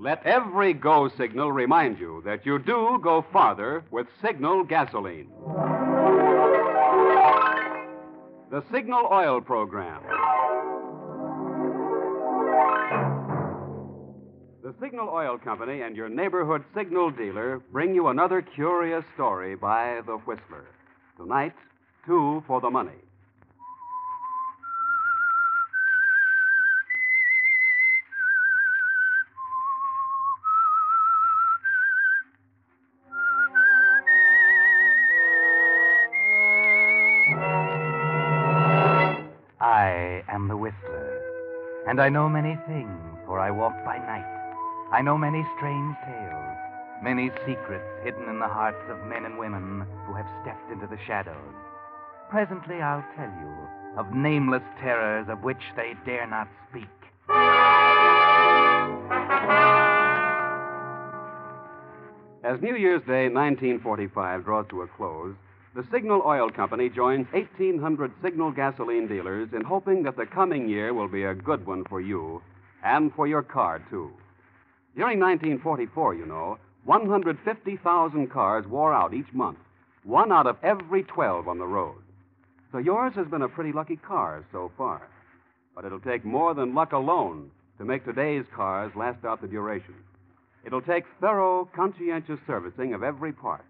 Let every go signal remind you that you do go farther with Signal gasoline. The Signal Oil Program. The Signal Oil Company and your neighborhood signal dealer bring you another curious story by The Whistler. Tonight, two for the money. And I know many things, for I walk by night. I know many strange tales, many secrets hidden in the hearts of men and women who have stepped into the shadows. Presently I'll tell you of nameless terrors of which they dare not speak. As New Year's Day 1945 draws to a close, the Signal Oil Company joins 1,800 Signal gasoline dealers in hoping that the coming year will be a good one for you and for your car, too. During 1944, you know, 150,000 cars wore out each month, one out of every 12 on the road. So yours has been a pretty lucky car so far. But it'll take more than luck alone to make today's cars last out the duration. It'll take thorough, conscientious servicing of every part.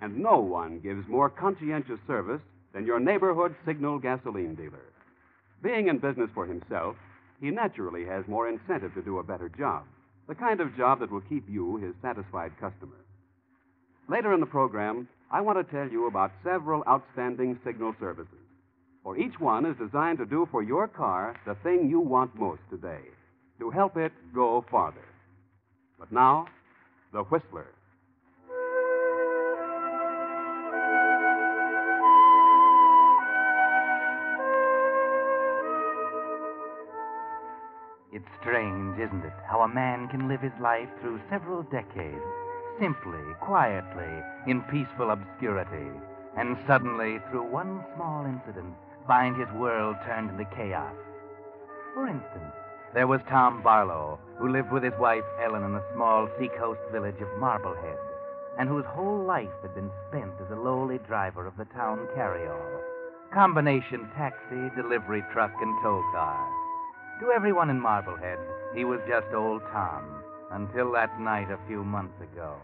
And no one gives more conscientious service than your neighborhood signal gasoline dealer. Being in business for himself, he naturally has more incentive to do a better job, the kind of job that will keep you his satisfied customer. Later in the program, I want to tell you about several outstanding signal services. For each one is designed to do for your car the thing you want most today, to help it go farther. But now, the Whistler. It's strange, isn't it, how a man can live his life through several decades, simply, quietly, in peaceful obscurity, and suddenly, through one small incident, find his world turned into chaos. For instance, there was Tom Barlow, who lived with his wife Ellen in the small seacoast village of Marblehead, and whose whole life had been spent as a lowly driver of the town carryall, combination taxi, delivery truck, and tow car. To everyone in Marblehead, he was just old Tom, until that night a few months ago.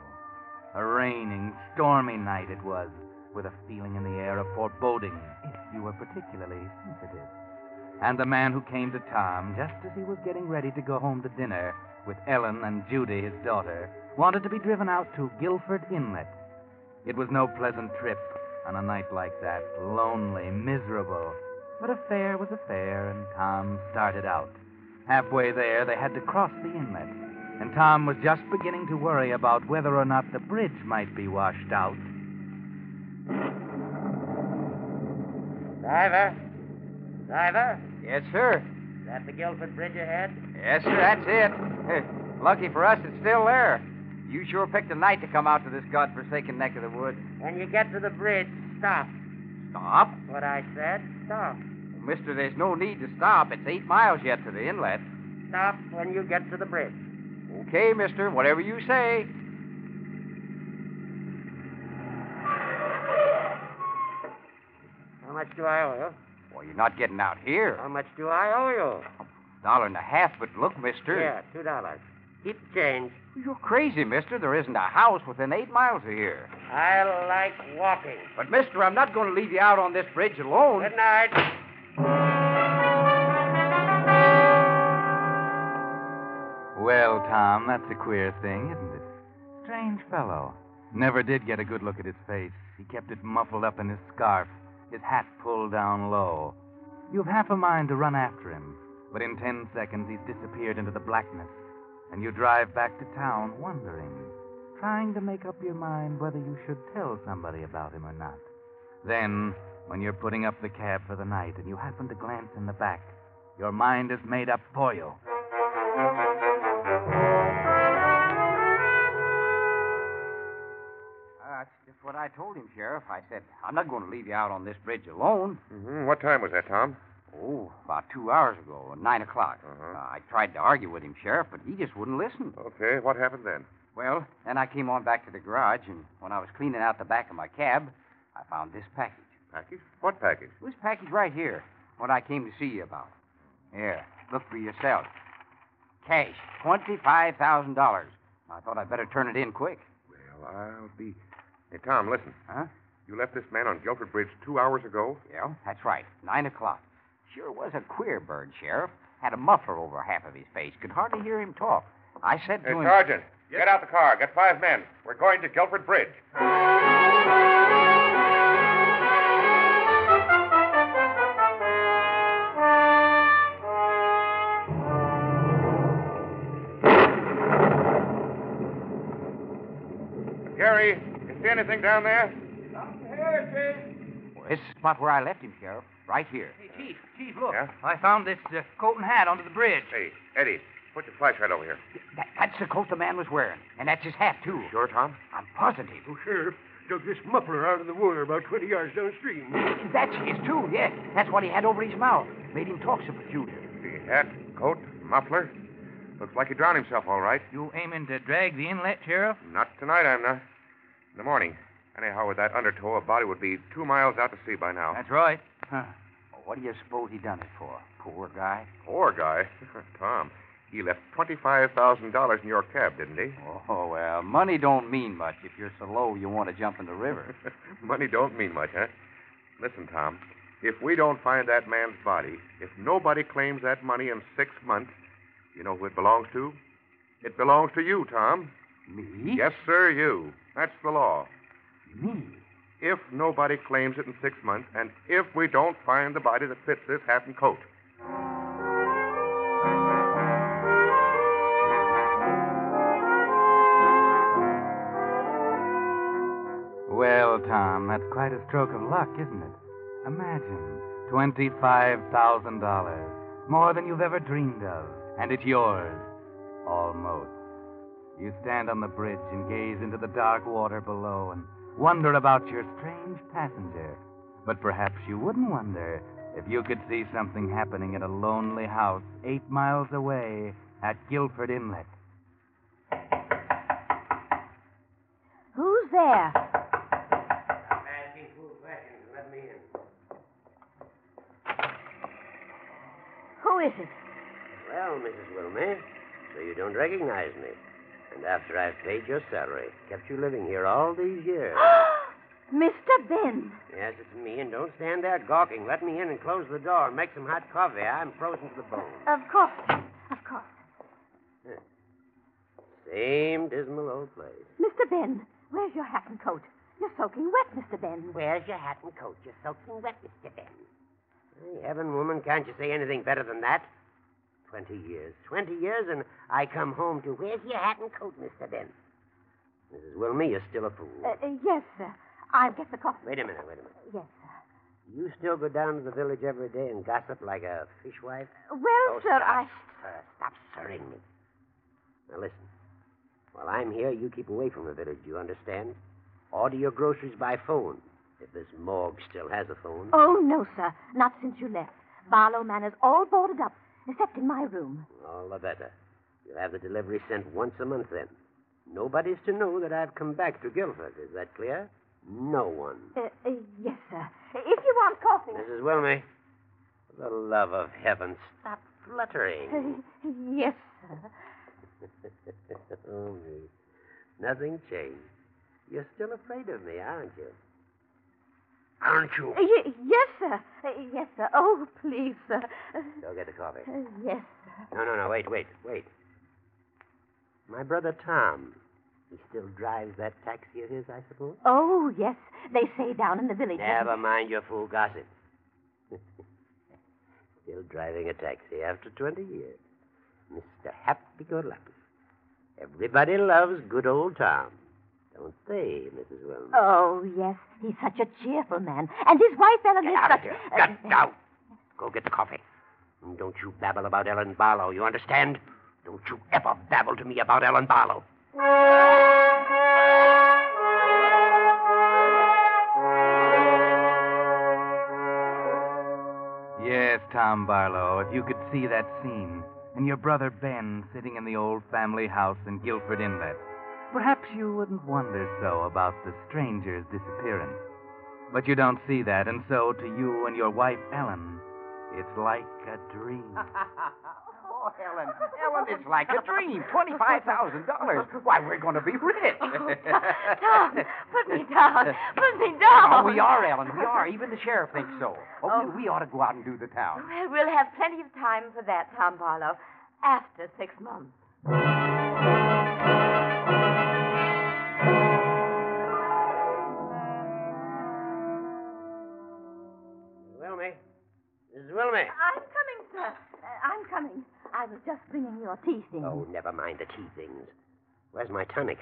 A raining, stormy night it was, with a feeling in the air of foreboding, if you were particularly sensitive. And the man who came to Tom, just as he was getting ready to go home to dinner with Ellen and Judy, his daughter, wanted to be driven out to Guilford Inlet. It was no pleasant trip on a night like that, lonely, miserable. But a fare was a fare, and Tom started out. Halfway there, they had to cross the inlet, and Tom was just beginning to worry about whether or not the bridge might be washed out. Driver? Driver? Yes, sir. Is that the Guilford Bridge ahead? Yes, sir, that's it. Hey, Lucky for us, it's still there. You sure picked a night to come out to this godforsaken neck of the woods. When you get to the bridge, stop. Stop? What I said, stop. Well, mister, there's no need to stop. It's eight miles yet to the inlet. Stop when you get to the bridge. Okay, mister, whatever you say. How much do I owe you? Well, you're not getting out here. How much do I owe you? Dollar and a half, but look, mister. Yeah, two dollars. Keep change. You're crazy, mister. There isn't a house within eight miles of here. I like walking. But, mister, I'm not going to leave you out on this bridge alone. Good night. Well, Tom, that's a queer thing, isn't it? Strange fellow. Never did get a good look at his face. He kept it muffled up in his scarf, his hat pulled down low. You've half a mind to run after him, but in ten seconds he's disappeared into the blackness, and you drive back to town wondering, trying to make up your mind whether you should tell somebody about him or not. Then, when you're putting up the cab for the night and you happen to glance in the back, your mind is made up for you. Uh, that's just what I told him, Sheriff. I said, I'm not going to leave you out on this bridge alone. Mm-hmm. What time was that, Tom? Oh, about two hours ago, nine o'clock. Uh-huh. Uh, I tried to argue with him, Sheriff, but he just wouldn't listen. Okay, what happened then? Well, then I came on back to the garage, and when I was cleaning out the back of my cab, I found this package. Package? What package? This package right here, what I came to see you about. Here, look for yourself. Cash, twenty-five thousand dollars. I thought I'd better turn it in quick. Well, I'll be. Hey, Tom, listen. Huh? You left this man on Guilford Bridge two hours ago? Yeah, that's right. Nine o'clock. Sure was a queer bird, Sheriff. Had a muffler over half of his face. Could hardly hear him talk. I said to Hey, him. Sergeant, get out the car. Get five men. We're going to Guilford Bridge. Gary, you see anything down there? Well, this is the spot where I left him, Sheriff. Right here. Hey, Chief, Chief, look. Yeah? I found this uh, coat and hat under the bridge. Hey, Eddie, put your flashlight over here. That, that's the coat the man was wearing. And that's his hat, too. Sure, Tom? I'm positive. Oh, Sheriff, dug this muffler out of the water about 20 yards downstream. That's his, too, yes. That's what he had over his mouth. Made him talk so peculiar. The hat, coat, muffler. Looks like he drowned himself, all right. You aiming to drag the inlet, Sheriff? Not tonight, I'm not. In the morning. Anyhow, with that undertow, a body would be two miles out to sea by now. That's right. Huh. Well, what do you suppose he done it for? Poor guy. Poor guy. Tom, he left $25,000 in your cab, didn't he? Oh, well, money don't mean much if you're so low you want to jump in the river. Money don't mean much, huh? Listen, Tom, if we don't find that man's body, if nobody claims that money in six months, you know who it belongs to? It belongs to you, Tom. Me? Yes, sir, you. That's the law. Me? If nobody claims it in six months, and if we don't find the body that fits this hat and coat. Well, Tom, that's quite a stroke of luck, isn't it? Imagine $25,000. More than you've ever dreamed of. And it's yours. Almost. You stand on the bridge and gaze into the dark water below and wonder about your strange passenger. But perhaps you wouldn't wonder if you could see something happening at a lonely house eight miles away at Guilford Inlet. Who's there? Asking fool questions. Let me in. Who is it? Well, Mrs. Wilmer, so you don't recognize me. And after I've paid your salary, kept you living here all these years. Mr. Ben. yes, it's me, and don't stand there gawking. Let me in and close the door and make some hot coffee. I'm frozen to the bone. Of course. Of course. Same dismal old place. Mr. Ben, where's your hat and coat? You're soaking wet, Mr. Ben. Where's your hat and coat? You're soaking wet, Mr. Ben. Hey, heaven, woman, can't you say anything better than that? Twenty years. Twenty years, and I come home to where's your hat and coat, Mr. Ben? Mrs. Wilmer, you're still a fool. Uh, uh, yes, sir. I'll get the coffee. Wait a minute, wait a minute. Yes, sir. You still go down to the village every day and gossip like a fishwife? Well, oh, sir, stop, I. sir. Stop sirring me. Now listen. While I'm here, you keep away from the village, do you understand? Order your groceries by phone. If this morgue still has a phone. Oh, no, sir. Not since you left. Barlow Manor's all boarded up, except in my room. All the better. You'll have the delivery sent once a month then. Nobody's to know that I've come back to Guilford. Is that clear? No one. Uh, uh, yes, sir. If you want coffee. Mrs. Wilmer, for the love of heaven, stop fluttering. yes, sir. oh, me. Nothing changed. You're still afraid of me, aren't you? Aren't you? Uh, y- yes, sir. Uh, yes, sir. Oh, please, sir. Go get the coffee. uh, yes, sir. No, no, no. Wait, wait, wait. My brother Tom. He still drives that taxi of his, I suppose? Oh, yes. They say down in the village. Never mind your fool gossip. Still driving a taxi after 20 years. Mr. Happy Go Lucky. Everybody loves good old Tom. Don't they, Mrs. Wilmer? Oh, yes. He's such a cheerful man. And his wife, Ellen, Get is out such... of here. uh, Get out. Go get the coffee. And don't you babble about Ellen Barlow, you understand? Don't you ever babble to me about Ellen Barlow. Yes, Tom Barlow, if you could see that scene, and your brother Ben sitting in the old family house in Guilford Inlet, perhaps you wouldn't wonder so about the stranger's disappearance. But you don't see that, and so to you and your wife, Ellen, it's like a dream. Oh, Ellen. Ellen, it's like a dream. $25,000. Why, we're going to be rich. Tom, put me down. Put me uh, down. Oh, we are, Ellen. We are. Even the sheriff thinks so. Oh, we, oh. we ought to go out and do the town. Well, we'll have plenty of time for that, Tom Barlow, after six months. I was just bringing your tea things. Oh, never mind the tea things. Where's my tonic?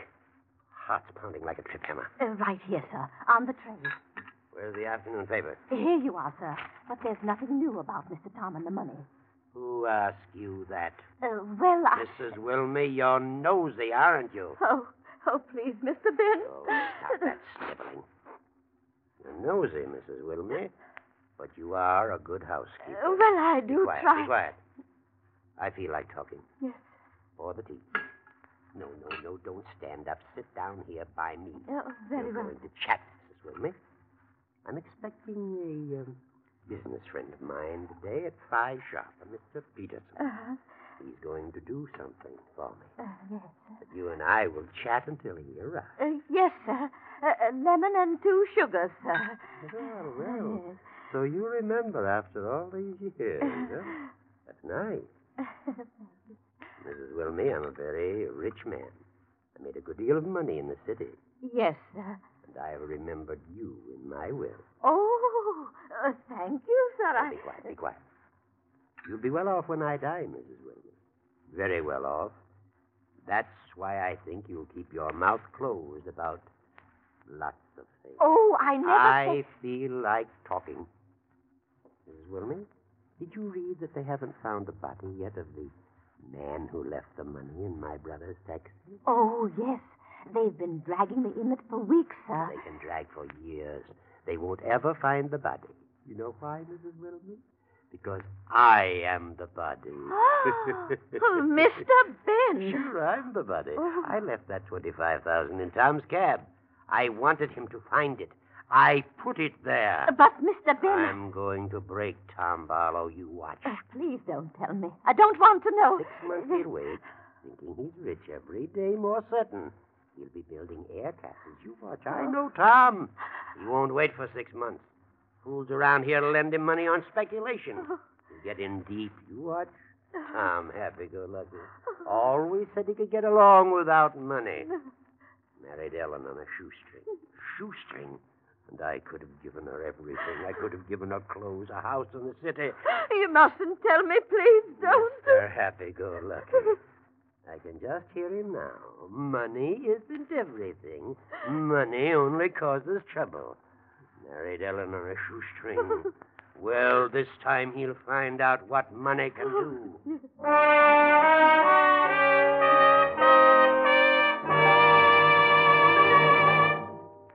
Heart's pounding like a trip hammer. Uh, right here, sir, on the tray. Where's the afternoon paper? Here you are, sir. But there's nothing new about Mr. Tom and the money. Who asked you that? Uh, well, I... Mrs. Wilmy, you're nosy, aren't you? Oh, oh, please, Mr. Ben. Oh, stop that sniveling. You're nosy, Mrs. Wilmy, but you are a good housekeeper. Uh, well, I Be do quiet, try. be quiet. I feel like talking. Yes. Pour the tea. No, no, no, don't stand up. Sit down here by me. Oh, very We're well. going to chat, Mrs. I'm expecting a um, business friend of mine today at five sharp, a Mr. Peterson. Uh-huh. He's going to do something for me. Uh, yes, sir. But you and I will chat until he arrives. Uh, yes, sir. Uh, uh, lemon and two sugars, sir. Well, well. Yes. So you remember after all these years, huh? That's nice. Mrs. Wilmy, I'm a very rich man. I made a good deal of money in the city, yes, sir. and I have remembered you in my will. Oh, uh, thank you, sir. Now, I... be quiet, be quiet. You'll be well off when I die, Mrs. Wilmy. Very well off. That's why I think you'll keep your mouth closed about lots of things. Oh, I never I feel like talking. Mrs. Wilmy, did you read that they haven't found the body yet of the man who left the money in my brother's taxi? Oh, yes. They've been dragging the inlet for weeks, sir. They can drag for years. They won't ever find the body. You know why, Mrs. Wilmy? Because I am the body. Oh, Mr. Ben. Sure, I'm the body. Oh. I left that twenty-five thousand in Tom's cab. I wanted him to find it. I put it there. Uh, but, Mr. Ben... I'm going to break Tom Barlow. You watch. Oh, please don't tell me. I don't want to know. Six months he'll wait, thinking he's rich every day more certain. He'll be building air castles. You watch. I know Tom. He won't wait for six months. Fools around here lend him money on speculation. Oh. He'll get in deep. You watch. Tom, happy-go-lucky. Always said he could get along without money. Oh. Married Ellen on a shoestring. Shoestring? And I could have given her everything. I could have given her clothes, a house in the city. You mustn't tell me, please don't. Mr. Happy-go-lucky. I can just hear him now. Money isn't everything. Money only causes trouble. Married Ellen on a shoestring. well, this time he'll find out what money can do.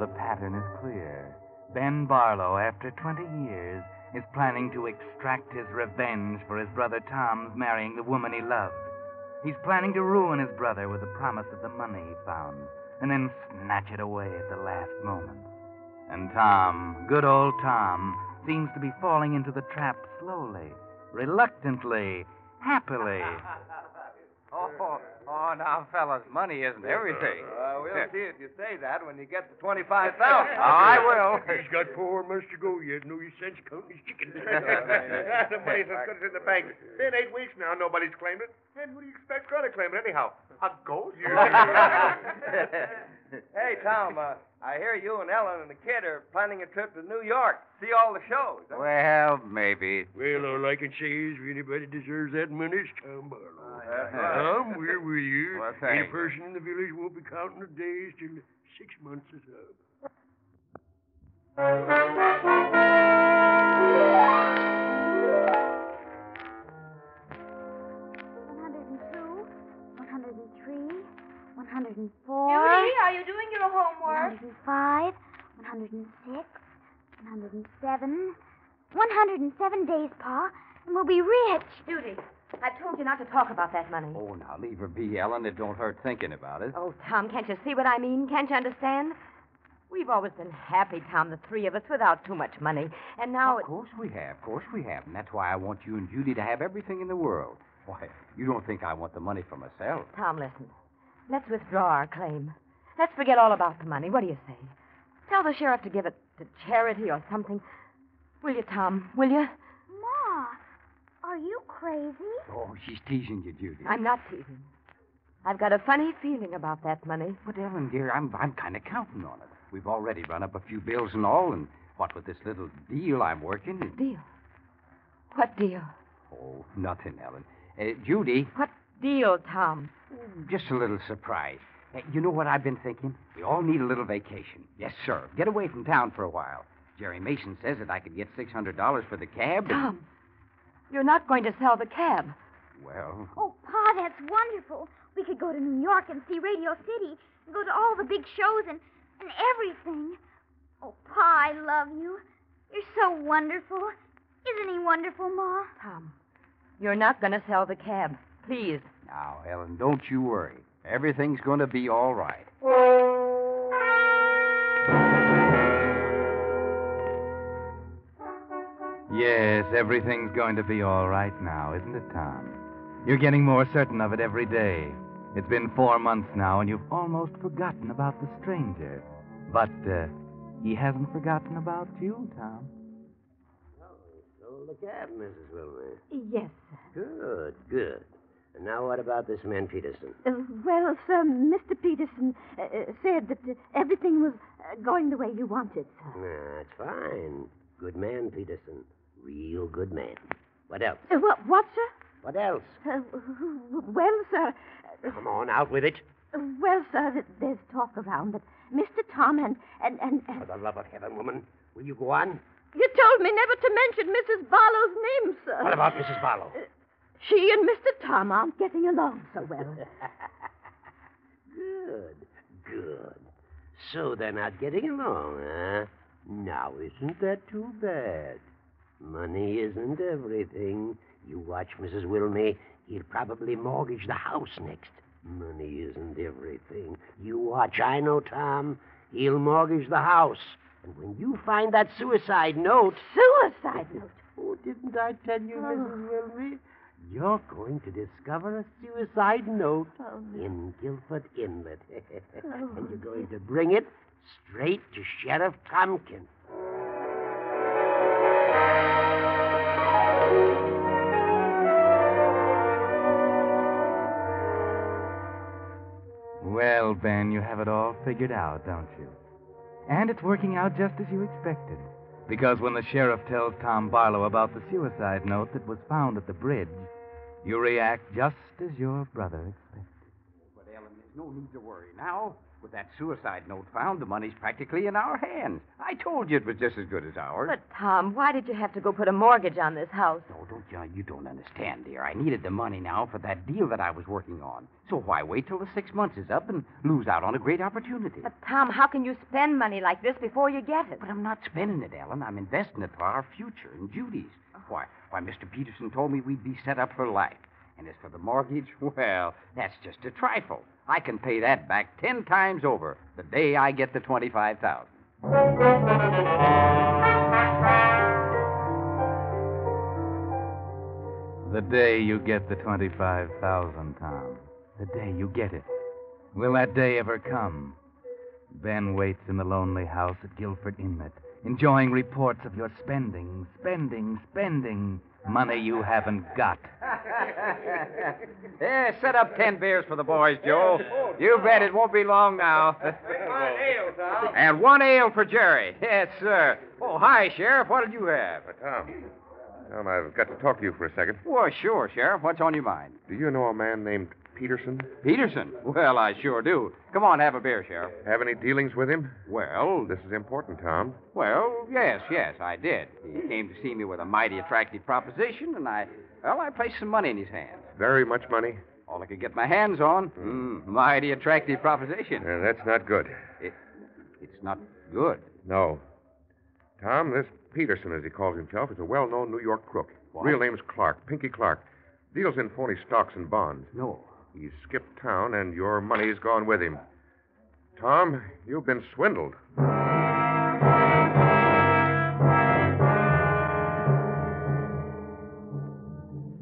The pattern is clear. Ben Barlow, after 20 years, is planning to extract his revenge for his brother Tom's marrying the woman he loved. He's planning to ruin his brother with the promise of the money he found, and then snatch it away at the last moment. And Tom, good old Tom, seems to be falling into the trap slowly, reluctantly, happily. Oh, oh, now, fellas, money isn't everything. Uh, we'll see if you say that when you get the 25000 Oh, I will. He's got four months to go yet. No use sense counting his chickens. the money's as good as in the bank. Been eight weeks now, nobody's claimed it. And who do you expect going to claim it anyhow? A ghost? hey, Tom, uh, I hear you and Ellen and the kid are planning a trip to New York. See all the shows. Well, maybe. Well, all I can say is if anybody deserves that money, it's Tom Barlow. That's right. Tom, we're with you. Well, Any person in the village won't be counting the days till six months is up. One hundred and two, one hundred and three, one hundred and four. Judy, are you doing your One homework? hundred and five, one hundred and six, one hundred and seven. One hundred and seven days, Pa, and we'll be rich. Judy, I've told you not to talk about that money. Oh, now leave her be, Ellen. It don't hurt thinking about it. Oh, Tom, can't you see what I mean? Can't you understand? We've always been happy, Tom, the three of us, without too much money. And now Of course we have. Of course we have. And that's why I want you and Judy to have everything in the world. Why, you don't think I want the money for myself. Tom, listen. Let's withdraw our claim. Let's forget all about the money. What do you say? Tell the sheriff to give it to charity or something. Will you, Tom? Will you? Are you crazy? Oh, she's teasing you, Judy. I'm not teasing. I've got a funny feeling about that money. But, Ellen, dear, I'm, I'm kind of counting on it. We've already run up a few bills and all, and what with this little deal I'm working. it- Deal. What deal? Oh, nothing, Ellen. Uh, Judy, What deal, Tom? just a little surprise. Uh, you know what I've been thinking? We all need a little vacation. Yes, sir. Get away from town for a while. Jerry Mason says that I could get $600 for the cab. and- Tom, you're not going to sell the cab. Well, Oh, Pa, that's wonderful. We could go to New York and see Radio City and go to all the big shows and, and everything. Oh, Pa, I love you. You're so wonderful. Isn't he wonderful, Ma? Tom, you're not going to sell the cab. Please. now, Ellen, don't you worry. Everything's going to be all right. Yes, everything's going to be all right now, isn't it, Tom? You're getting more certain of it every day. It's been four months now, and you've almost forgotten about the stranger. But uh, he hasn't forgotten about you, Tom. Oh, he sold the cab, Mrs. Wilmer. Yes. sir. Good, good. And now what about this man Peterson? Uh, well, sir, Mr. Peterson uh, uh, said that uh, everything was uh, going the way you wanted, sir. That's fine. Good man, Peterson. Real good man. What else? Uh, what, what, sir? What else? Uh, well, sir. uh, Come on, out with it. Well, sir, there's talk around that Mr. Tom and, and, and, and For the love of heaven, woman, will you go on? You told me never to mention Mrs. Barlow's name, sir. What about Mrs. Barlow? She and Mr. Tom aren't getting along so well. Good, good. So they're not getting along, huh? Now, isn't that too bad? Money isn't everything. You watch, Mrs. Wilmey. He'll probably mortgage the house next. Money isn't everything. You watch. I know, Tom. He'll mortgage the house. And when you find that suicide note. Suicide note? Oh, didn't I tell you, Mrs. Oh. Wilmey? You're going to discover a suicide note oh, in Guilford Inlet. Oh, and you're going to bring it straight to Sheriff Tompkins. Well, Ben, you have it all figured out, don't you? And it's working out just as you expected. Because when the sheriff tells Tom Barlow about the suicide note that was found at the bridge, you react just as your brother expected. But, Ellen, there's no need to worry. Now, With that suicide note found, the money's practically in our hands. I told you it was just as good as ours. But, Tom, why did you have to go put a mortgage on this house? No, don't you? You don't understand, dear. I needed the money now for that deal that I was working on. So why wait till the six months is up and lose out on a great opportunity? But, Tom, how can you spend money like this before you get it? But I'm not spending it, Ellen. I'm investing it for our future and Judy's. Why, why, Mr. Peterson told me we'd be set up for life. And as for the mortgage, well, that's just a trifle. I can pay that back ten times over the day I get the twenty-five thousand. The day you get the 25,000, Tom. The day you get it. Will that day ever come? Ben waits in the lonely house at Guilford Inlet, enjoying reports of your spending, spending, spending money you haven't got. yeah, set up ten beers for the boys, Joe. You bet it won't be long now. One ale, Tom. and one ale for Jerry. Yes, sir. Oh, hi, Sheriff. What did you have? Uh, Tom. Tom, I've got to talk to you for a second. Well, sure, Sheriff. What's on your mind? Do you know a man named Peterson? Peterson? Well, I sure do. Come on, have a beer, Sheriff. Have any dealings with him? Well, This is important, Tom. well, yes, yes, I did. He came to see me with a mighty attractive proposition, and I, well, I placed some money in his hands. Very much money? All I could get my hands on. Mm, mighty attractive proposition. Uh, that's not good. It, it's not good. No. Tom, this Peterson, as he calls himself, is a well known New York crook. What? Real name's Clark, Pinky Clark. Deals in phony stocks and bonds. No. He's skipped town, and your money's gone with him. Tom, you've been swindled.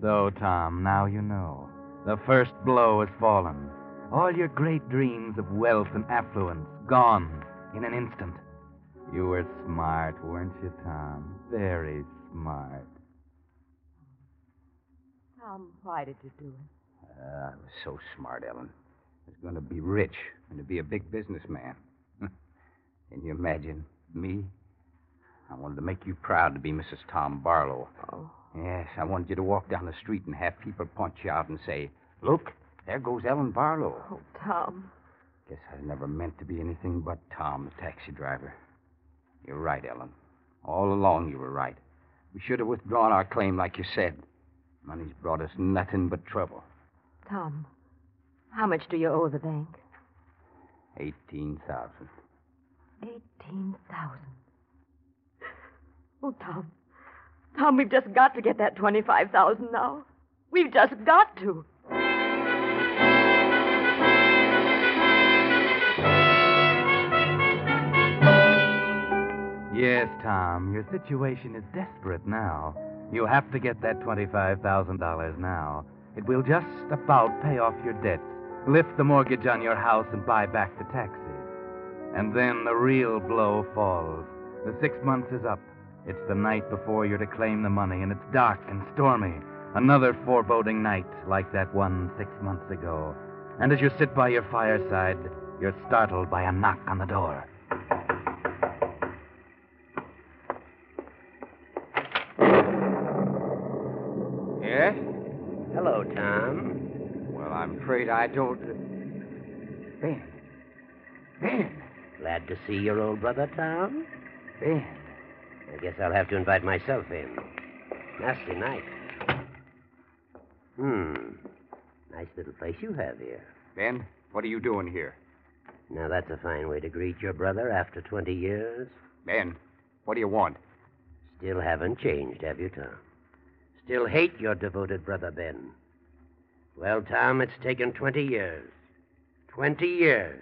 So, Tom, now you know. The first blow has fallen. All your great dreams of wealth and affluence gone in an instant. You were smart, weren't you, Tom? Very smart. Tom, why did you do it? Uh, I was so smart, Ellen. I was going to be rich and to be a big businessman. Can you imagine me? I wanted to make you proud to be Mrs. Tom Barlow. Oh. Yes, I wanted you to walk down the street and have people point you out and say, Look, there goes Ellen Barlow. Oh, Tom. Guess I never meant to be anything but Tom, the taxi driver. You're right, Ellen. All along you were right. We should have withdrawn our claim like you said. Money's brought us nothing but trouble. Tom, how much do you owe the bank? Eighteen thousand. Eighteen thousand. Oh, Tom. Tom, we've just got to get that twenty-five thousand now. We've just got to. Yes, Tom, your situation is desperate now. You have to get that $25,000 now. It will just about pay off your debts, lift the mortgage on your house, and buy back the taxi. And then the real blow falls. The six months is up. It's the night before you're to claim the money, and it's dark and stormy. Another foreboding night like that one six months ago. And as you sit by your fireside, you're startled by a knock on the door. Yes? Hello, Tom. Well, I'm afraid I don't. Ben. Ben. Glad to see your old brother, Tom. Ben. I guess I'll have to invite myself in. Nasty night. Hmm. Nice little place you have here. Ben, what are you doing here? Now, that's a fine way to greet your brother after 20 years. Ben, what do you want? Still haven't changed, have you, Tom? Still hate your devoted brother, Ben. Well, Tom, it's taken 20 years. 20 years.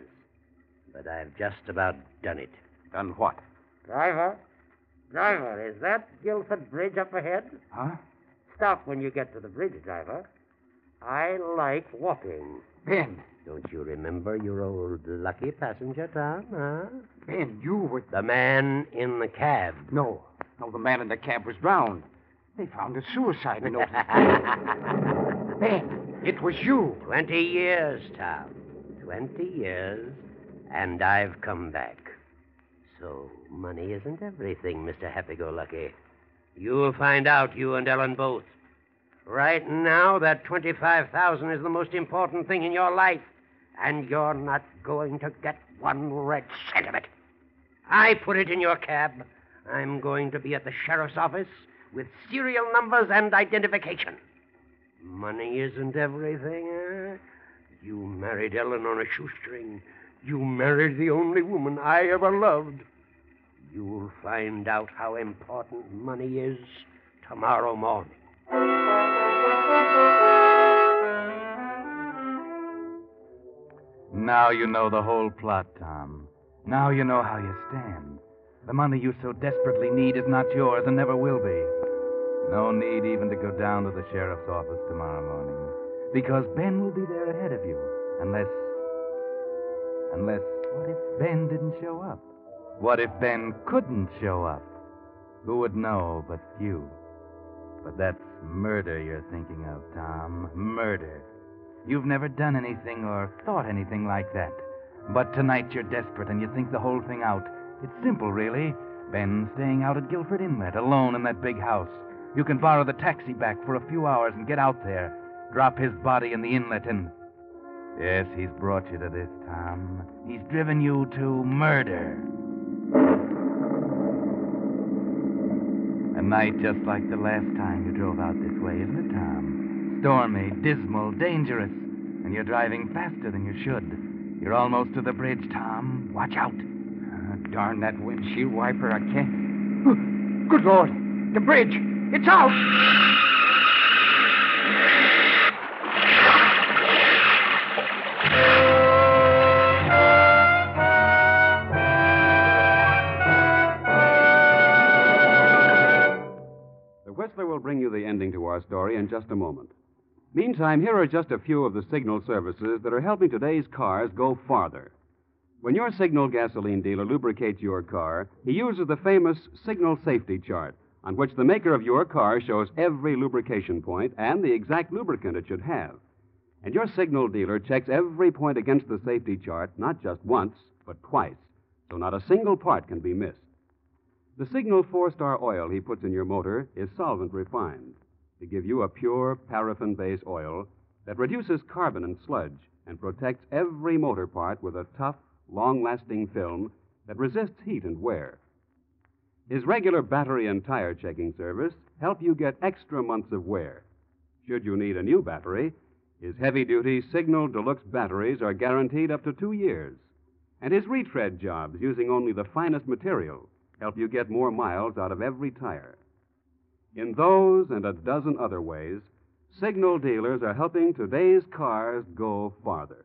But I've just about done it. Done what? Driver? Driver, is that Guilford Bridge up ahead? Huh? Stop when you get to the bridge, driver. I like walking. Ben. Don't you remember your old lucky passenger, Tom, huh? Ben, you were. The man in the cab. No. No, the man in the cab was drowned. They found a suicide note. ben, it was you. Twenty years, Tom. Twenty years, and I've come back. So, money isn't everything, Mr. Happy Go Lucky. You'll find out, you and Ellen both. Right now, that 25000 is the most important thing in your life. And you're not going to get one red cent of it. I put it in your cab. I'm going to be at the sheriff's office with serial numbers and identification. Money isn't everything, eh? You married Ellen on a shoestring. You married the only woman I ever loved. You'll find out how important money is tomorrow morning. Now you know the whole plot, Tom. Now you know how you stand. The money you so desperately need is not yours and never will be. No need even to go down to the sheriff's office tomorrow morning. Because Ben will be there ahead of you. Unless. Unless. What if Ben didn't show up? What if Ben couldn't show up? Who would know but you? But that's murder you're thinking of, Tom. Murder. You've never done anything or thought anything like that. But tonight you're desperate and you think the whole thing out. It's simple, really. Ben staying out at Guilford Inlet, alone in that big house. You can borrow the taxi back for a few hours and get out there. Drop his body in the inlet and. Yes, he's brought you to this, Tom. He's driven you to murder. A night just like the last time you drove out this way, isn't it, Tom? Stormy, dismal, dangerous. And you're driving faster than you should. You're almost to the bridge, Tom. Watch out. Uh, darn that windshield wiper. I can't. Good Lord. The bridge. It's out. The Whistler will bring you the ending to our story in just a moment. Meantime, here are just a few of the signal services that are helping today's cars go farther. When your signal gasoline dealer lubricates your car, he uses the famous signal safety chart, on which the maker of your car shows every lubrication point and the exact lubricant it should have. And your signal dealer checks every point against the safety chart, not just once, but twice, so not a single part can be missed. The Signal four star oil he puts in your motor is solvent refined to give you a pure paraffin based oil that reduces carbon and sludge and protects every motor part with a tough, long lasting film that resists heat and wear. His regular battery and tire checking service help you get extra months of wear. Should you need a new battery, his heavy duty Signal Deluxe batteries are guaranteed up to two years. And his retread jobs, using only the finest material, help you get more miles out of every tire. In those and a dozen other ways, Signal dealers are helping today's cars go farther.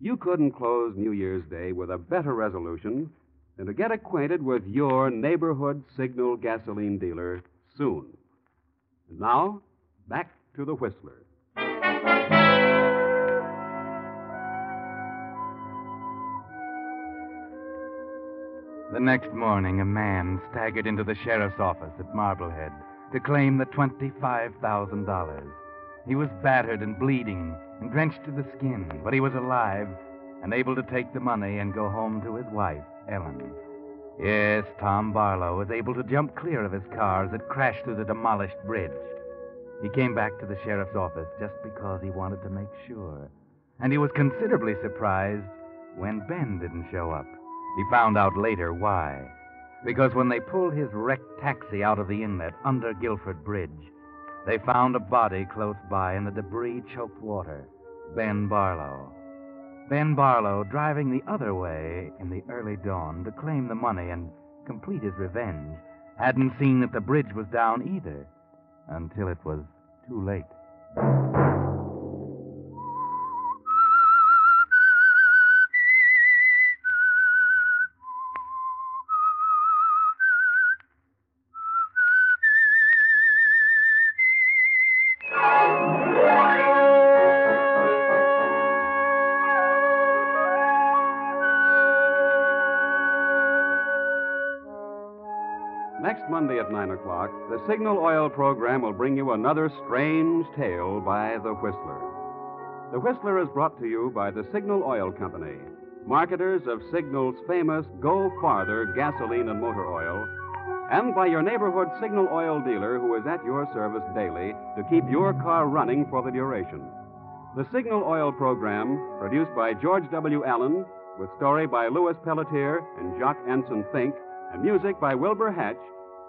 You couldn't close New Year's Day with a better resolution than to get acquainted with your neighborhood Signal gasoline dealer soon. And now, back to the Whistler. The next morning, a man staggered into the sheriff's office at Marblehead to claim the $25,000. He was battered and bleeding and drenched to the skin, but he was alive and able to take the money and go home to his wife, Ellen. Yes, Tom Barlow was able to jump clear of his car as it crashed through the demolished bridge. He came back to the sheriff's office just because he wanted to make sure. And he was considerably surprised when Ben didn't show up. He found out later why. Because when they pulled his wrecked taxi out of the inlet under Guilford Bridge, they found a body close by in the debris choked water Ben Barlow. Ben Barlow driving the other way in the early dawn to claim the money and complete his revenge hadn't seen that the bridge was down either until it was too late. The Signal Oil program will bring you another strange tale by The Whistler. The Whistler is brought to you by the Signal Oil Company, marketers of Signal's famous Go Farther gasoline and motor oil, and by your neighborhood Signal Oil dealer who is at your service daily to keep your car running for the duration. The Signal Oil program, produced by George W. Allen, with story by Louis Pelletier and Jacques Anson Finke, and music by Wilbur Hatch,